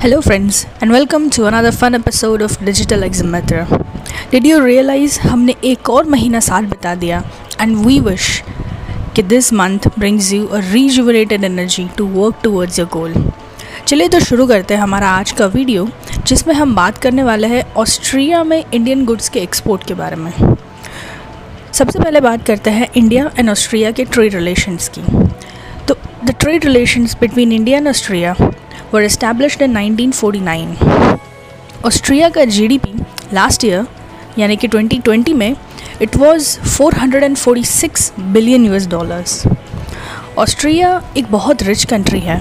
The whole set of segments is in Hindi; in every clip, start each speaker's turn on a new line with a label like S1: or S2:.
S1: Hello, friends, and welcome to another fun episode of Digital Exameter. Did you realize हमने एक और महीना साल बिता दिया and we wish कि this month brings you a rejuvenated energy to work towards your goal. चलिए तो शुरू करते हैं हमारा आज का वीडियो जिसमें हम बात करने वाले हैं ऑस्ट्रिया में इंडियन गुड्स के एक्सपोर्ट के बारे में सबसे पहले बात करते हैं इंडिया एंड ऑस्ट्रिया के ट्रेड रिलेशंस की तो the trade relations between India and Austria were established in 1949. Austria का जीडीपी लास्ट ईयर यानी कि 2020 में it was 446 billion US dollars Austria एक बहुत रिच कंट्री है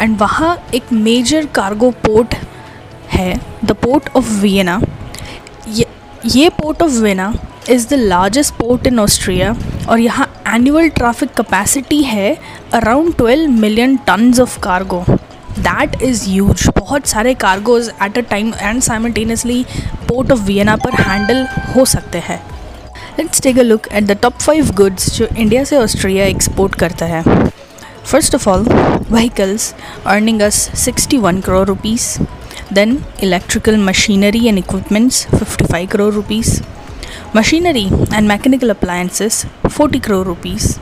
S1: एंड वहाँ एक मेजर कार्गो पोर्ट है द पोर्ट ऑफ़ वियना ये port of Vienna is the largest port in Austria और यहाँ एनुअल ट्रैफ़िक कैपेसिटी है around 12 million tons of cargo that is huge बहुत सारे cargos at a time and simultaneously port of Vienna पर हैंडल हो सकते हैं। Let's take a look at the top five goods जो इंडिया से ऑस्ट्रेलिया एक्सपोर्ट करता है। First of all vehicles earning us 61 crore rupees then electrical machinery and equipments 55 crore rupees machinery and mechanical appliances 40 crore rupees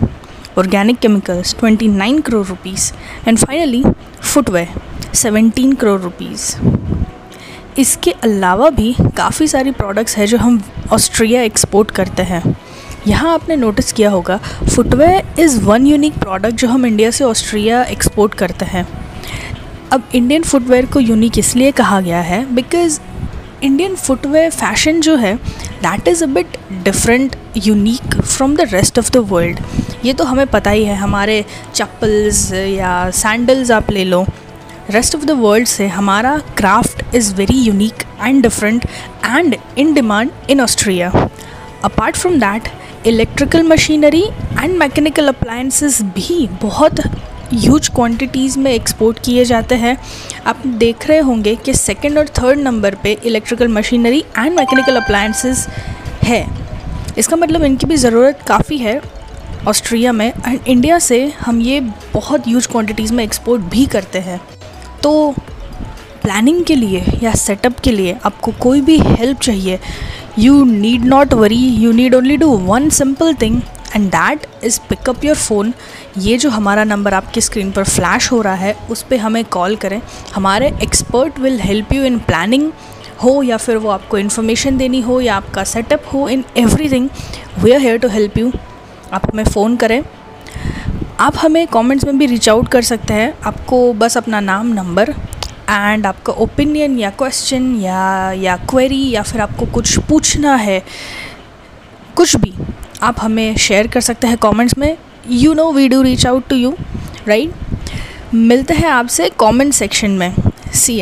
S1: organic chemicals 29 crore rupees. And finally, footwear 17 crore rupees इसके अलावा भी काफ़ी सारी प्रोडक्ट्स हैं जो हम ऑस्ट्रिया एक्सपोर्ट करते हैं। यहाँ आपने नोटिस किया होगा footwear is one unique product जो हम इंडिया से ऑस्ट्रिया एक्सपोर्ट करते हैं। अब इंडियन फुटवेयर को यूनिक इसलिए कहा गया है बिकॉज़ इंडियन फुटवेयर फ़ैशन जो है that is a bit different unique from the rest of the world ये तो हमें पता ही है, हमारे चप्पल्स या सैंडल्स आप ले लो। रेस्ट ऑफ़ द वर्ल्ड से हमारा craft is very unique and different and in demand in Austria apart from that electrical machinery and mechanical appliances भी बहुत ह्यूज क्वांटिटीज़ में एक्सपोर्ट किए जाते हैं। आप देख रहे होंगे कि सेकंड और थर्ड नंबर पे electrical machinery and mechanical appliances है। इसका मतलब इनकी भी ज़रूरत काफ़ी है। ऑस्ट्रिया में एंड इंडिया से हम ये बहुत ह्यूज क्वांटिटीज़ में एक्सपोर्ट भी करते हैं। तो प्लानिंग के लिए या सेटअप के लिए आपको कोई भी हेल्प चाहिए you need not worry you need only do one simple thing and that is pick up your phone ये जो हमारा नंबर आपकी स्क्रीन पर फ्लैश हो रहा है, उस पर हमें कॉल करें। हमारे expert will help you in planning हो, या फिर वो आपको इन्फॉर्मेशन देनी हो, या आपका सेटअप हो in everything we are here to help you आप हमें फ़ोन करें। आप हमें कमेंट्स में भी रीच आउट कर सकते हैं। आपको बस अपना नाम, नंबर एंड आपका ओपिनियन या क्वेश्चन या या क्वेरी या फिर आपको कुछ पूछना है, कुछ भी, आप हमें शेयर कर सकते हैं कमेंट्स में। You know we do reach out to you right मिलते हैं आपसे कमेंट सेक्शन में। सी